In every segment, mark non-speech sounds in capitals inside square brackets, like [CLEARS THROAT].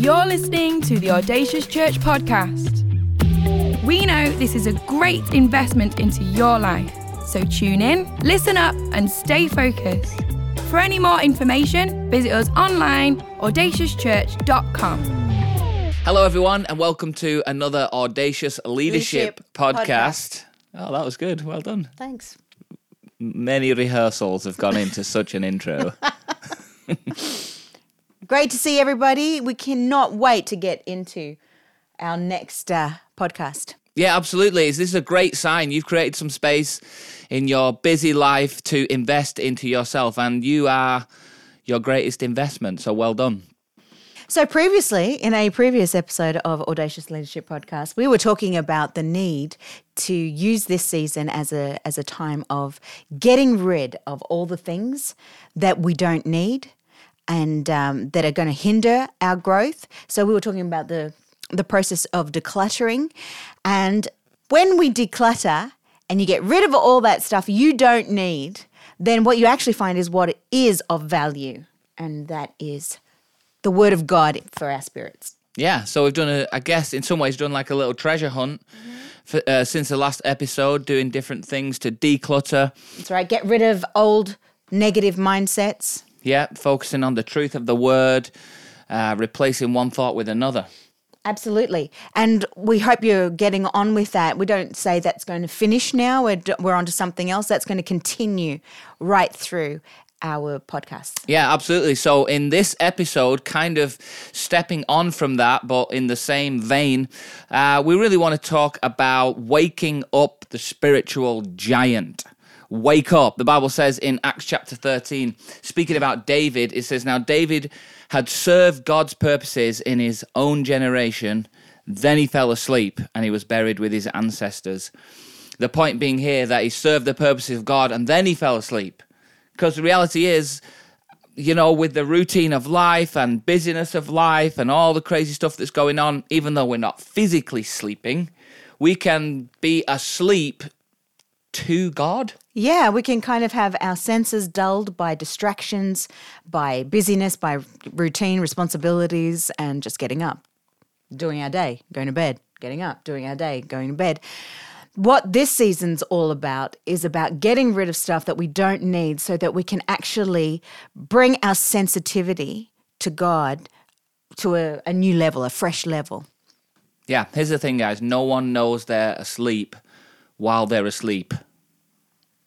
You're listening to the Audacious Church podcast. We know this is a great investment into your life, so tune in, listen up, and stay focused. For any more information, visit us online, at audaciouschurch.com. Hello, everyone, and welcome to another Audacious Leadership, Leadership podcast. Oh, that was good. Well done. Thanks. Many rehearsals have gone into such an intro. [LAUGHS] Great to see everybody. We cannot wait to get into our next uh, podcast. Yeah, absolutely. This is a great sign. You've created some space in your busy life to invest into yourself, and you are your greatest investment. So well done. So, previously, in a previous episode of Audacious Leadership Podcast, we were talking about the need to use this season as a, as a time of getting rid of all the things that we don't need and um, that are going to hinder our growth. So, we were talking about the, the process of decluttering. And when we declutter and you get rid of all that stuff you don't need, then what you actually find is what is of value, and that is the word of God for our spirits. Yeah, so we've done a, I guess, in some ways, done like a little treasure hunt for, uh, since the last episode, doing different things to declutter. That's right. Get rid of old negative mindsets. Yeah, focusing on the truth of the word, uh, replacing one thought with another. Absolutely. And we hope you're getting on with that. We don't say that's going to finish now. We're, we're on to something else. That's going to continue right through our podcast. Yeah, absolutely. So, in this episode, kind of stepping on from that, but in the same vein, uh, we really want to talk about waking up the spiritual giant. Wake up. The Bible says in Acts chapter 13, speaking about David, it says, Now David had served God's purposes in his own generation, then he fell asleep and he was buried with his ancestors. The point being here that he served the purposes of God and then he fell asleep. Because the reality is, you know, with the routine of life and busyness of life and all the crazy stuff that's going on, even though we're not physically sleeping, we can be asleep to God. Yeah, we can kind of have our senses dulled by distractions, by busyness, by routine responsibilities, and just getting up, doing our day, going to bed, getting up, doing our day, going to bed. What this season's all about is about getting rid of stuff that we don't need so that we can actually bring our sensitivity to God to a, a new level, a fresh level. Yeah, here's the thing, guys no one knows they're asleep while they're asleep.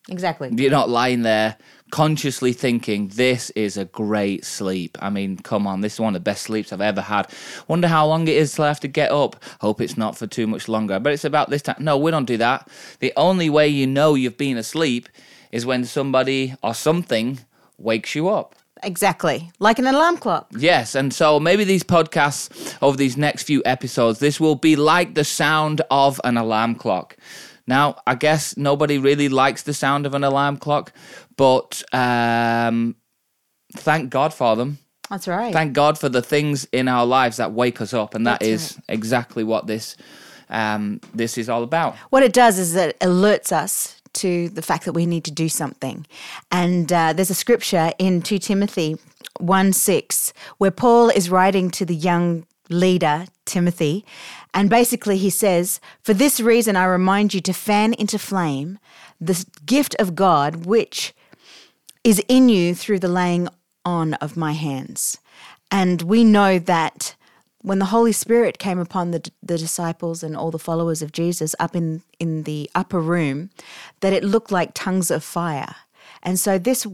Exactly. You're not lying there consciously thinking, this is a great sleep. I mean, come on, this is one of the best sleeps I've ever had. Wonder how long it is till I have to get up. Hope it's not for too much longer. But it's about this time. No, we don't do that. The only way you know you've been asleep is when somebody or something wakes you up. Exactly. Like an alarm clock. Yes, and so maybe these podcasts over these next few episodes, this will be like the sound of an alarm clock. Now, I guess nobody really likes the sound of an alarm clock, but um, thank God for them. That's right. Thank God for the things in our lives that wake us up, and that That's is exactly what this um, this is all about. What it does is it alerts us to the fact that we need to do something. And uh, there's a scripture in 2 Timothy 1 6 where Paul is writing to the young leader, Timothy. And basically, he says, For this reason, I remind you to fan into flame the gift of God which is in you through the laying on of my hands. And we know that when the Holy Spirit came upon the, the disciples and all the followers of Jesus up in, in the upper room, that it looked like tongues of fire. And so this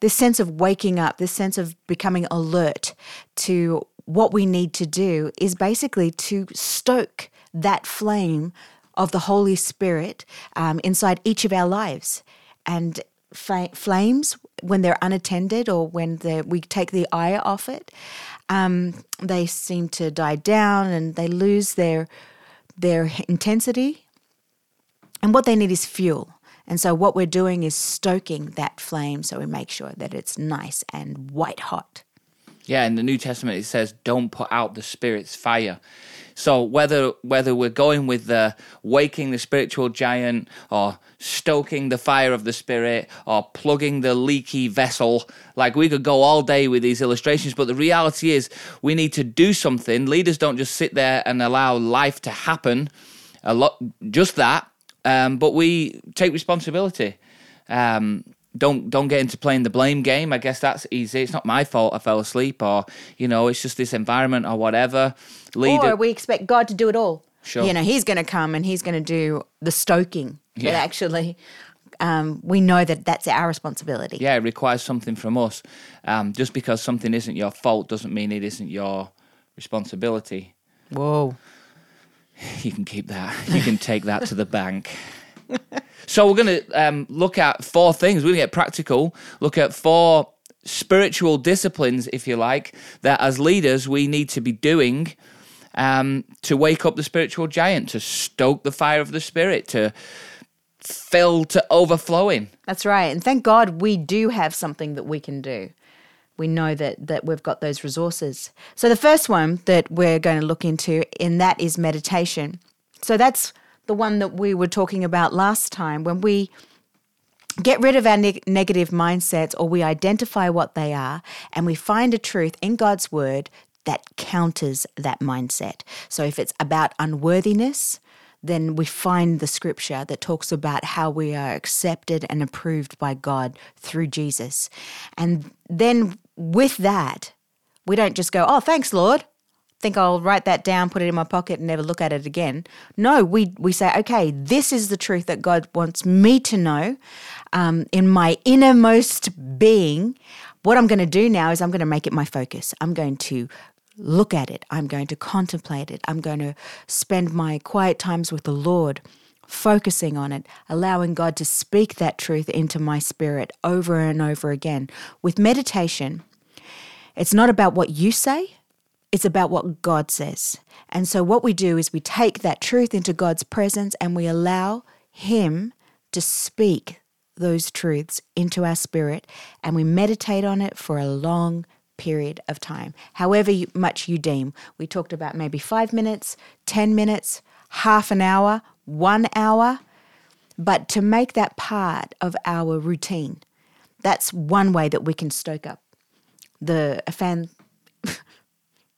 this sense of waking up, this sense of becoming alert to what we need to do is basically to stoke that flame of the Holy Spirit um, inside each of our lives. And flames, when they're unattended or when we take the eye off it, um, they seem to die down and they lose their their intensity. And what they need is fuel. And so what we're doing is stoking that flame so we make sure that it's nice and white hot. Yeah, in the New Testament it says, "Don't put out the Spirit's fire." So whether whether we're going with the waking the spiritual giant or stoking the fire of the spirit or plugging the leaky vessel, like we could go all day with these illustrations, but the reality is we need to do something. Leaders don't just sit there and allow life to happen. A lot just that. Um, but we take responsibility. Um, don't don't get into playing the blame game. I guess that's easy. It's not my fault I fell asleep, or you know, it's just this environment or whatever. Leader, Or we expect God to do it all. Sure. You know, He's going to come and He's going to do the stoking. But actually, um, we know that that's our responsibility. yeah, it requires something from us. Um, just because something isn't your fault doesn't mean it isn't your responsibility. Whoa. [LAUGHS] You can keep that. You can take that to the bank. [LAUGHS] So we're going to um, look at four things. We're going to get practical. Look at four spiritual disciplines, if you like, that as leaders we need to be doing um, to wake up the spiritual giant, to stoke the fire of the spirit, to fill to overflowing. That's right. And thank God we do have something that we can do. We know that that we've got those resources. So the first one that we're going to look into and that is meditation. So that's the one that we were talking about last time when we get rid of our neg- negative mindsets or we identify what they are and we find a truth in God's word that counters that mindset. So if it's about unworthiness, then we find the scripture that talks about how we are accepted and approved by God through Jesus. And then with that, we don't just go, oh, thanks, Lord. Think I'll write that down, put it in my pocket, and never look at it again. No, we, we say, okay, this is the truth that God wants me to know um, in my innermost being. What I'm going to do now is I'm going to make it my focus. I'm going to look at it. I'm going to contemplate it. I'm going to spend my quiet times with the Lord, focusing on it, allowing God to speak that truth into my spirit over and over again. With meditation, it's not about what you say, it's about what God says. And so, what we do is we take that truth into God's presence and we allow Him to speak those truths into our spirit and we meditate on it for a long period of time, however much you deem. We talked about maybe five minutes, 10 minutes, half an hour, one hour, but to make that part of our routine. That's one way that we can stoke up the fan.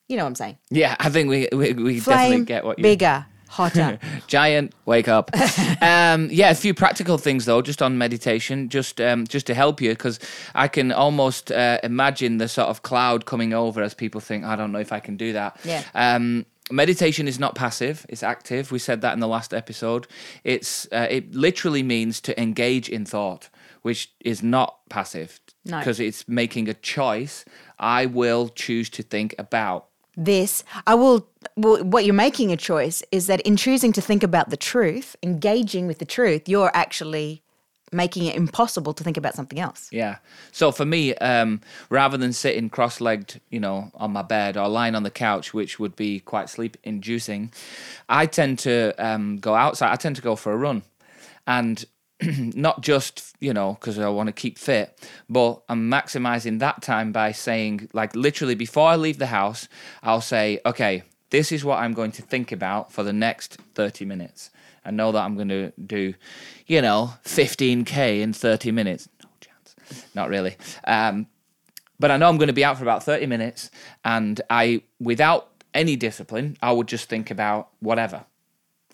You know what I'm saying? Yeah, I think we we, we definitely get what you bigger, [LAUGHS] hotter. Giant, wake up. [LAUGHS] um, yeah, a few practical things though, just on meditation, just um, just to help you, because I can almost uh, imagine the sort of cloud coming over as people think, I don't know if I can do that. Yeah. Um, meditation is not passive; it's active. We said that in the last episode. It's uh, it literally means to engage in thought, which is not passive. No. Because it's making a choice. I will choose to think about. This i will well, what you're making a choice is that in choosing to think about the truth engaging with the truth you're actually making it impossible to think about something else Yeah. So for me, um, rather than sitting cross-legged, you know, on my bed or lying on the couch, which would be quite sleep-inducing, I tend to um, go outside. I tend to go for a run, and [CLEARS THROAT] not just you know because I want to keep fit, but I'm maximizing that time by saying, like, literally before I leave the house, I'll say, okay, this is what I'm going to think about for the next thirty minutes. I know that I'm going to do, you know, 15k in 30 minutes. No chance. Not really. Um, but I know I'm going to be out for about 30 minutes, and I, without any discipline, I would just think about whatever,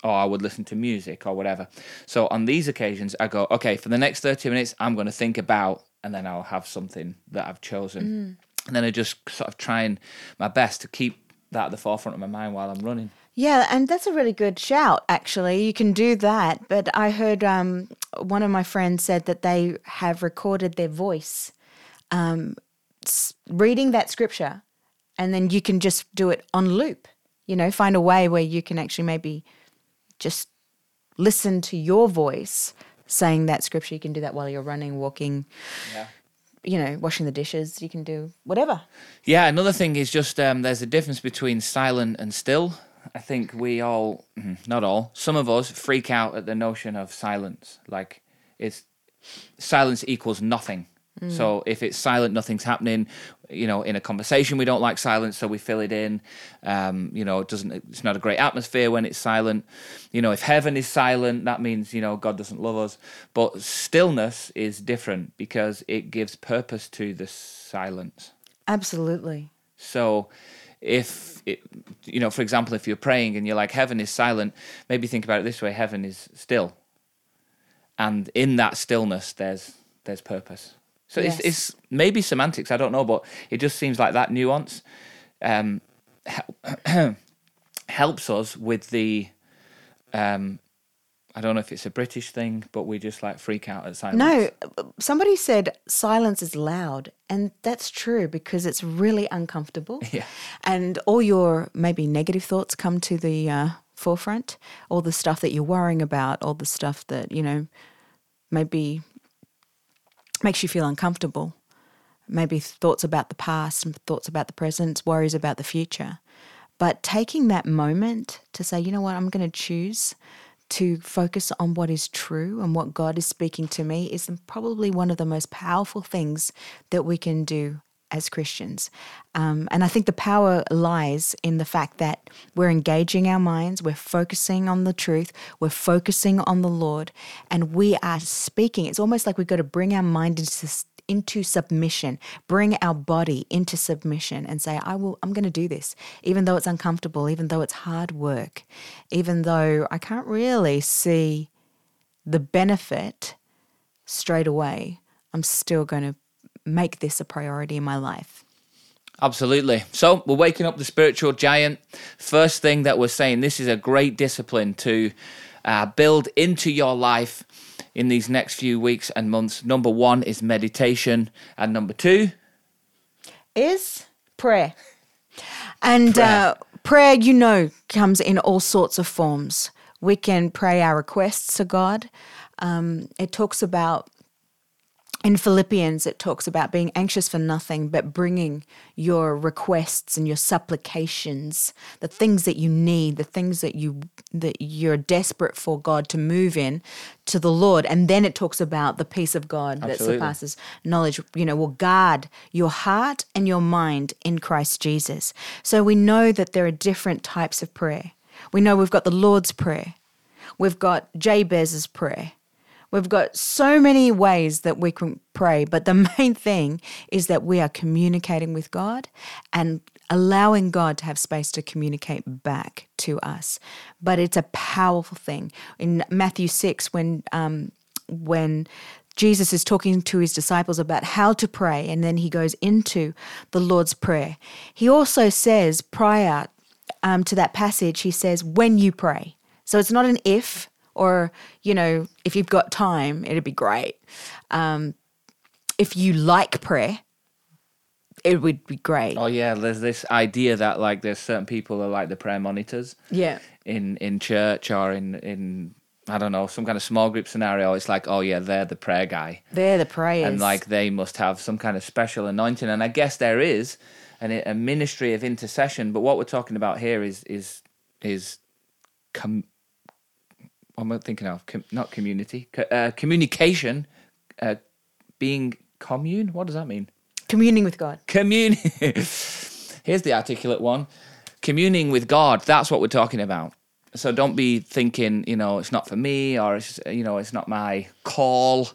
or I would listen to music or whatever. So on these occasions, I go, okay, for the next 30 minutes, I'm going to think about, and then I'll have something that I've chosen. And then I just sort of trying my best to keep that at the forefront of my mind while I'm running. Yeah, and that's a really good shout, actually. You can do that. But I heard um, one of my friends said that they have recorded their voice um, reading that scripture, and then you can just do it on loop. You know, find a way where you can actually maybe just listen to your voice saying that scripture. You can do that while you're running, walking, Yeah. you know, washing the dishes. You can do whatever. Yeah, another thing is just um, there's a difference between silent and still. I think we all, mm, not all, some of us freak out at the notion of silence. Like it's silence equals nothing. So if it's silent, nothing's happening. You know, in a conversation, we don't like silence, so we fill it in. Um, you know, it doesn't. It's not a great atmosphere when it's silent. You know, if heaven is silent, that means you know God doesn't love us. But stillness is different because it gives purpose to the silence. Absolutely. So if it, you know, for example, if you're praying and you're like heaven is silent, maybe think about it this way: heaven is still, and in that stillness, there's there's purpose. So Yes. it's it's maybe semantics, I don't know, but it just seems like that nuance um, [CLEARS THROAT] helps us with the. Um, I don't know if it's a British thing, but we just like freak out at silence. No, somebody said silence is loud, and that's true because it's really uncomfortable. [LAUGHS] Yeah. And all your maybe negative thoughts come to the uh, forefront, all the stuff that you're worrying about, all the stuff that, you know, maybe makes you feel uncomfortable. Maybe thoughts about the past, and thoughts about the present, worries about the future. But taking that moment to say, you know what, I'm going to choose to focus on what is true and what God is speaking to me is probably one of the most powerful things that we can do as Christians. Um, and I think the power lies in the fact that we're engaging our minds, we're focusing on the truth, we're focusing on the Lord, and we are speaking. It's almost like we've got to bring our mind into into submission bring our body into submission and say i will i'm going to do this even though it's uncomfortable even though it's hard work even though i can't really see the benefit straight away i'm still going to make this a priority in my life Absolutely. So we're waking up the spiritual giant. First thing that we're saying, this is a great discipline to uh, build into your life in these next few weeks and months. Number one is meditation, and number two, is prayer. And Prayer. Uh, prayer, you know, comes in all sorts of forms. We can pray our requests to God. Um, it talks about, in Philippians, it talks about being anxious for nothing, but bringing your requests and your supplications, the things that you need, the things that you that you're desperate for God to move in, to the Lord. And then it talks about the peace of God that surpasses knowledge, you know, will guard your heart and your mind in Christ Jesus. So we know that there are different types of prayer. We know we've got the Lord's Prayer, we've got Jabez's prayer. We've got so many ways that we can pray, but the [LAUGHS] main thing is that we are communicating with God and allowing God to have space to communicate back to us. But it's a powerful thing. In Matthew 6, when um, when Jesus is talking to his disciples about how to pray, and then he goes into the Lord's Prayer. He also says, prior um, to that passage, he says, when you pray. So it's not an if, or, you know, if you've got time, it'd be great. Um, if you like prayer, it would be great. oh yeah, there's this idea that like there's certain people are like the prayer monitors Yeah. in in church or in in I don't know some kind of small group scenario. It's like oh yeah, they're the prayer guy. They're the prayers. and like they must have some kind of special anointing and i guess there is an, a ministry of intercession but what we're talking about here is is is com- what am i thinking of com- not community co- uh, communication uh, being commune? What does that mean? Communing with God. commune [LAUGHS] here's the articulate one. Communing with god that's what we're talking about. So don't be thinking you know it's not for me or it's you know it's not my call.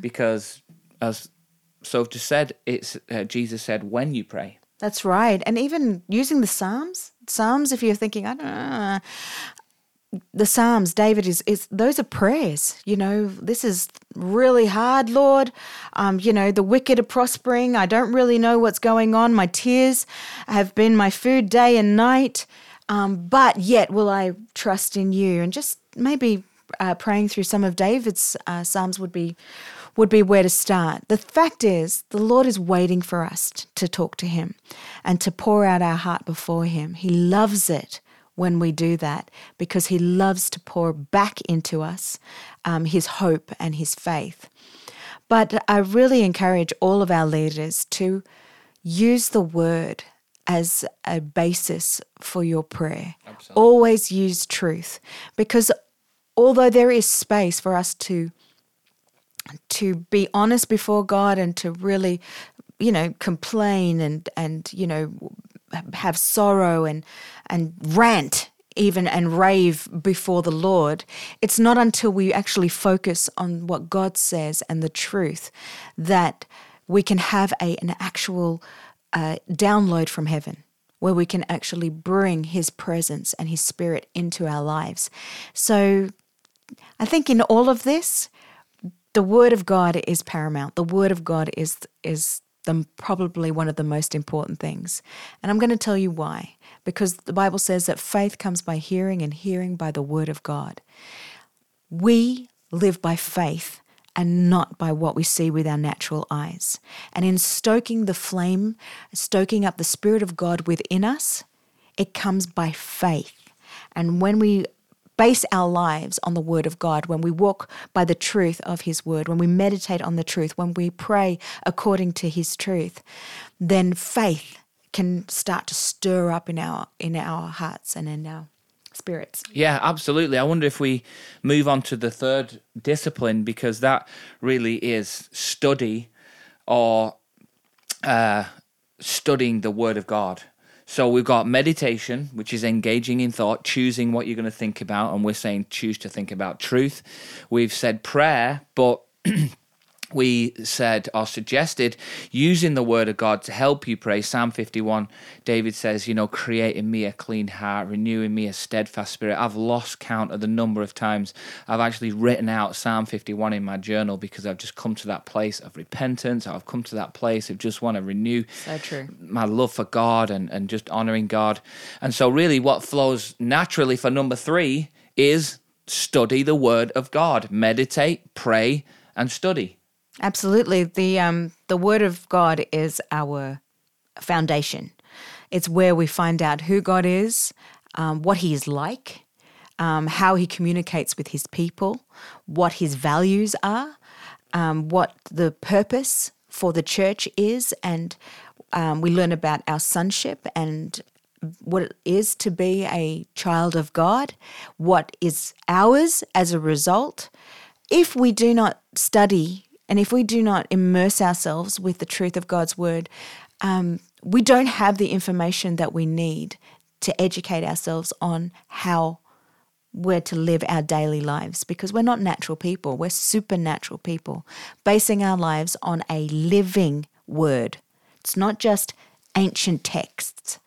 Because as Soph just said it's uh, jesus said when you pray. That's right. And even using the Psalms, Psalms, if you're thinking, I don't know, the Psalms, David is, is those are prayers. You know, this is really hard, Lord. Um, you know, the wicked are prospering. I don't really know what's going on. My tears have been my food day and night. Um, but yet will I trust in you? And just maybe uh, praying through some of David's uh, Psalms would be would be where to start. The fact is, the Lord is waiting for us to talk to Him and to pour out our heart before Him. He loves it when we do that because He loves to pour back into us um, His hope and His faith. But I really encourage all of our leaders to use the word as a basis for your prayer. Always use truth because although there is space for us to to be honest before God and to really, you know, complain and and you know have sorrow and and rant even and rave before the Lord. It's not until we actually focus on what God says and the truth that we can have a an actual uh, download from heaven where we can actually bring his presence and his spirit into our lives. So I think in all of this, the word of God is paramount. The word of God is is the, probably one of the most important things. And I'm going to tell you why. Because the Bible says that faith comes by hearing and hearing by the word of God. We live by faith and not by what we see with our natural eyes. And in stoking the flame, stoking up the Spirit of God within us, it comes by faith. And when we base our lives on the Word of God, when we walk by the truth of His Word, when we meditate on the truth, when we pray according to His truth, then faith can start to stir up in our in our hearts and in our spirits. Yeah, absolutely. I wonder if we move on to the third discipline because that really is study or uh, studying the Word of God. So we've got meditation, which is engaging in thought, choosing what you're going to think about, and we're saying choose to think about truth. We've said prayer, but [CLEARS THROAT] we said or suggested using the word of God to help you pray. Psalm 51, David says, you know, create in me a clean heart, renew in me a steadfast spirit. I've lost count of the number of times I've actually written out Psalm 51 in my journal because I've just come to that place of repentance. I've come to that place of just want to renew so true. my love for God and, and just honoring God. And so, really, what flows naturally for number three is study the word of God, meditate, pray, and study. Absolutely. The um the word of God is our foundation. It's where we find out who God is, um, what he is like, um, how he communicates with his people, what his values are, um, what the purpose for the church is, and um, we learn about our sonship and what it is to be a child of God, what is ours as a result. If we do not study and if we do not immerse ourselves with the truth of God's word, um, we don't have the information that we need to educate ourselves on how we're to live our daily lives because we're not natural people, we're supernatural people, basing our lives on a living word. It's not just ancient texts.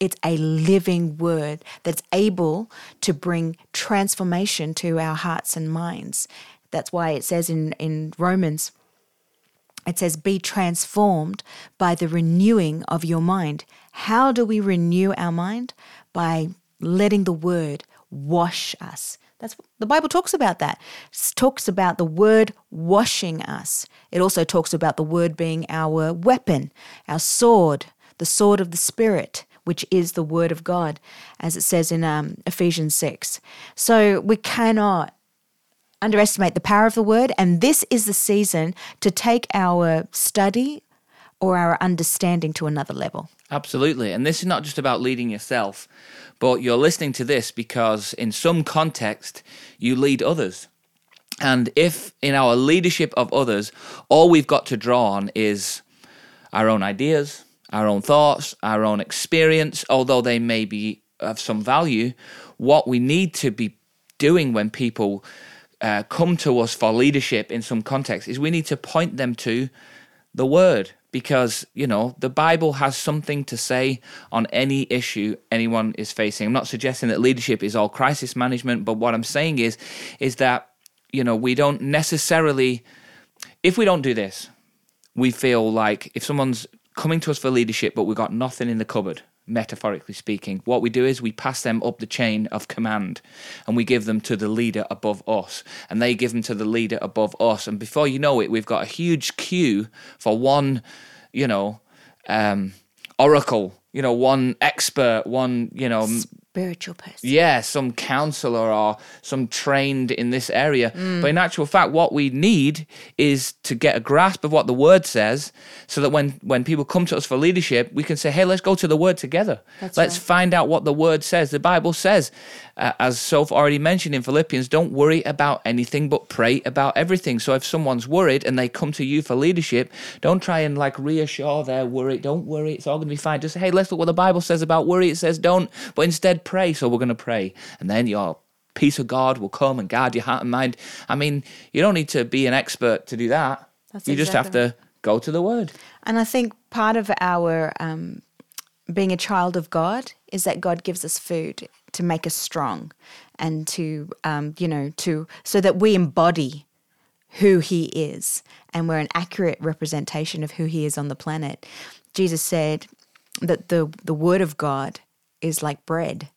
It's a living word that's able to bring transformation to our hearts and minds. That's why it says in, in Romans, it says, be transformed by the renewing of your mind. How do we renew our mind? By letting the word wash us. That's the Bible talks about that. It talks about the word washing us. It also talks about the word being our weapon, our sword, the sword of the spirit, which is the word of God, as it says in um, Ephesians 6. So we cannot underestimate the power of the word. And this is the season to take our study or our understanding to another level. Absolutely. And this is not just about leading yourself, but you're listening to this because in some context, you lead others. And if in our leadership of others, all we've got to draw on is our own ideas, our own thoughts, our own experience, although they may be of some value, what we need to be doing when people uh, come to us for leadership in some context is we need to point them to the word because you know the bible has something to say on any issue anyone is facing. I'm not suggesting that leadership is all crisis management but what i'm saying is is that you know we don't necessarily if we don't do this we feel like if someone's coming to us for leadership but we've got nothing in the cupboard metaphorically speaking. What we do is we pass them up the chain of command and we give them to the leader above us, and they give them to the leader above us. And before you know it, we've got a huge queue for one, you know, um, oracle, you know, one expert, one, you know, spiritual person. yeah, some counselor or some trained in this area. Mm. But in actual fact, what we need is to get a grasp of what the word says so that when, when people come to us for leadership, we can say, hey, let's go to the word together. That's let's right. find out what the word says. The Bible says, uh, as Soph already mentioned in Philippians, don't worry about anything but pray about everything. So if someone's worried and they come to you for leadership, don't try and like reassure their worry. Don't worry, it's all going to be fine. Just say, hey, let's look what the Bible says about worry. It says don't, but instead pray. So we're going to pray. And then your peace of God will come and guard your heart and mind. I mean, you don't need to be an expert to do that. That's you just have to go to the word. And I think part of our um, being a child of God is that God gives us food to make us strong and to, um, you know, to so that we embody who He is and we're an accurate representation of who He is on the planet. Jesus said that the the Word of God is like bread.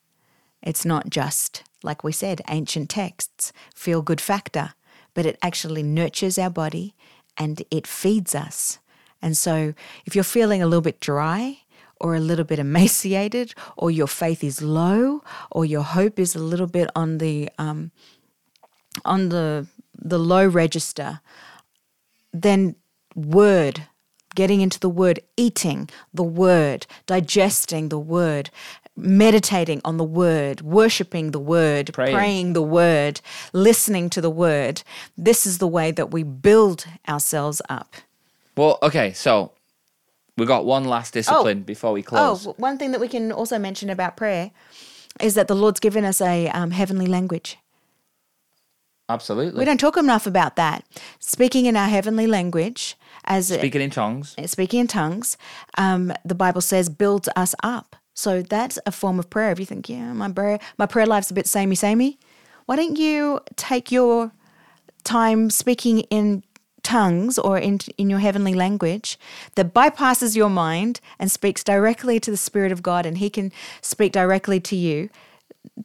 It's not just, like we said, ancient texts, feel good factor, but it actually nurtures our body and it feeds us. And so if you're feeling a little bit dry or a little bit emaciated, [LAUGHS] or your faith is low, or your hope is a little bit on the um, on the the low register, then word, getting into the word, eating the word, digesting the word, meditating on the word, worshiping the word, Praying. praying, the word, listening to the word. This is the way that we build ourselves up. Well, okay, so we got one last discipline before we close. Oh, one thing that we can also mention about prayer is that the Lord's given us a um, heavenly language. Absolutely. We don't talk enough about that. Speaking in our heavenly language, as Speaking in tongues. speaking in tongues, um, the Bible says builds us up. So that's a form of prayer. If you think, yeah, my prayer, my prayer life's a bit samey, samey, why don't you take your time speaking in tongues or in in your heavenly language that bypasses your mind and speaks directly to the Spirit of God, and He can speak directly to you.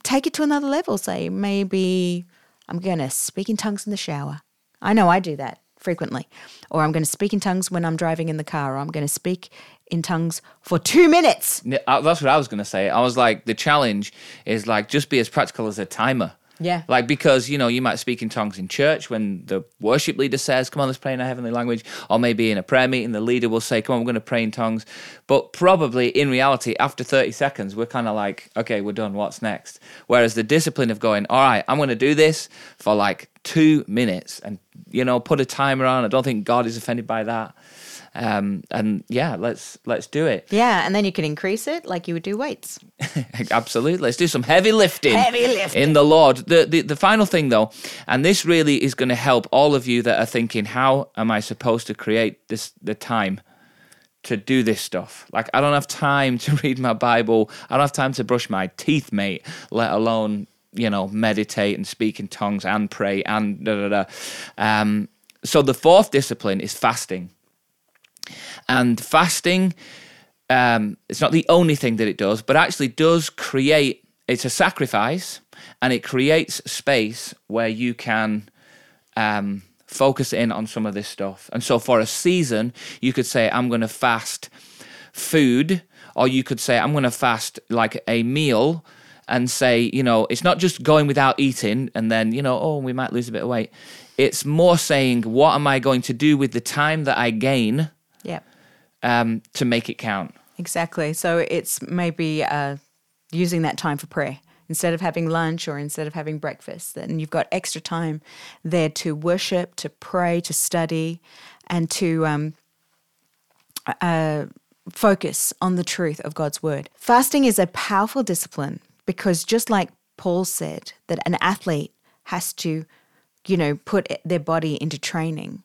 Take it to another level. Say maybe I'm going to speak in tongues in the shower. I know I do that frequently. Or I'm going to speak in tongues when I'm driving in the car, or I'm going to speak in tongues for two minutes. Yeah, uh, That's what I was going to say. I was like, the challenge is like just be as practical as a timer. Yeah. Like, because, you know, you might speak in tongues in church when the worship leader says, come on, let's pray in a heavenly language. Or maybe in a prayer meeting, the leader will say, come on, we're going to pray in tongues. But probably in reality, after 30 seconds, we're kind of like, okay, we're done. What's next? Whereas the discipline of going, all right, I'm going to do this for like two minutes and, you know, put a timer on. I don't think God is offended by that. Um, and yeah, let's let's do it. Yeah, and then you can increase it like you would do weights. [LAUGHS] Absolutely. Let's do some heavy lifting. Heavy lifting. In the Lord. The, the, the final thing, though, and this really is going to help all of you that are thinking, how am I supposed to create this the time to do this stuff? Like, I don't have time to read my Bible. I don't have time to brush my teeth, mate, let alone, you know, meditate and speak in tongues and pray and da da da. Um, so the fourth discipline is fasting. And fasting um, it's not the only thing that it does, but actually does create. It's a sacrifice, and it creates space where you can um, focus in on some of this stuff. And so, for a season, you could say, "I'm going to fast food," or you could say, "I'm going to fast like a meal." And say, you know, it's not just going without eating and then, you know, oh, we might lose a bit of weight. It's more saying, what am I going to do with the time that I gain Yeah, um, to make it count? exactly. So it's maybe uh, using that time for prayer. Instead of having lunch or instead of having breakfast, then you've got extra time there to worship, to pray, to study, and to um, uh, focus on the truth of God's word. Fasting is a powerful discipline because just like Paul said that an athlete has to, you know, put their body into training.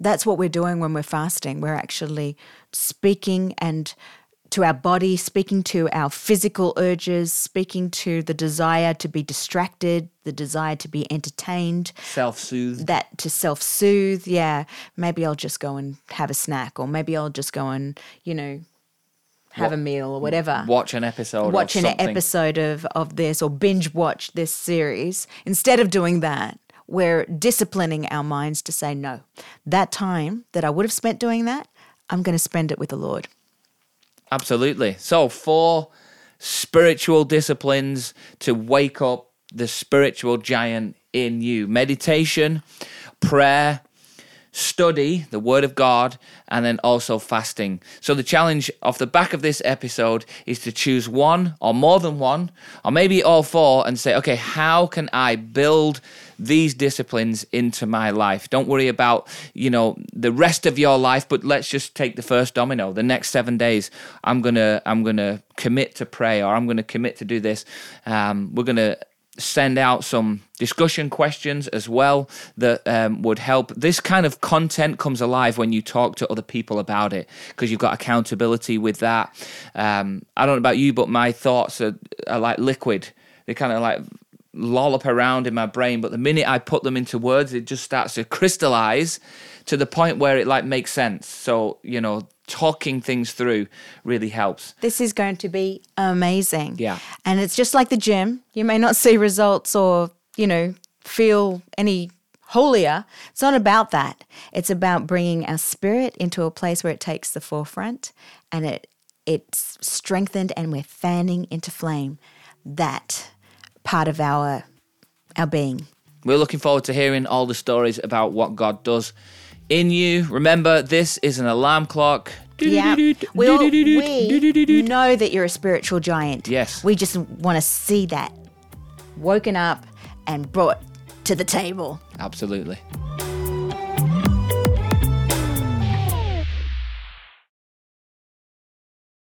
That's what we're doing when we're fasting. We're actually speaking and to our body, speaking to our physical urges, speaking to the desire to be distracted, the desire to be entertained, Self soothe. that to self soothe. Yeah, maybe I'll just go and have a snack, or maybe I'll just go and, you know, have a meal or whatever. Watch an episode. Watch an episode of, of this or binge watch this series. Instead of doing that, we're disciplining our minds to say, no, that time that I would have spent doing that, I'm going to spend it with the Lord. Absolutely. So four spiritual disciplines to wake up the spiritual giant in you meditation, prayer, study the Word of God, and then also fasting. So, the challenge off the back of this episode is to choose one or more than one, or maybe all four, and say, okay, how can I build these disciplines into my life? Don't worry about, you know, the rest of your life, but let's just take the first domino. The next seven days, I'm gonna, I'm gonna commit to pray, or I'm gonna commit to do this. Um, we're gonna send out some discussion questions as well that um, would help. This kind of content comes alive when you talk to other people about it because you've got accountability with that. Um, I don't know about you, but my thoughts are, are like liquid. They kind of like lollop around in my brain, but the minute I put them into words, it just starts to crystallize to the point where it like makes sense. So, you know, talking things through really helps. This is going to be amazing. Yeah. And it's just like the gym. You may not see results or, you know, feel any holier. It's not about that. It's about bringing our spirit into a place where it takes the forefront and it it's strengthened and we're fanning into flame that part of our our being. We're looking forward to hearing all the stories about what God does in you. Remember, this is an alarm clock. Yeah. We, all, we know that you're a spiritual giant. Yes. We just want to see that woken up and brought to the table. Absolutely.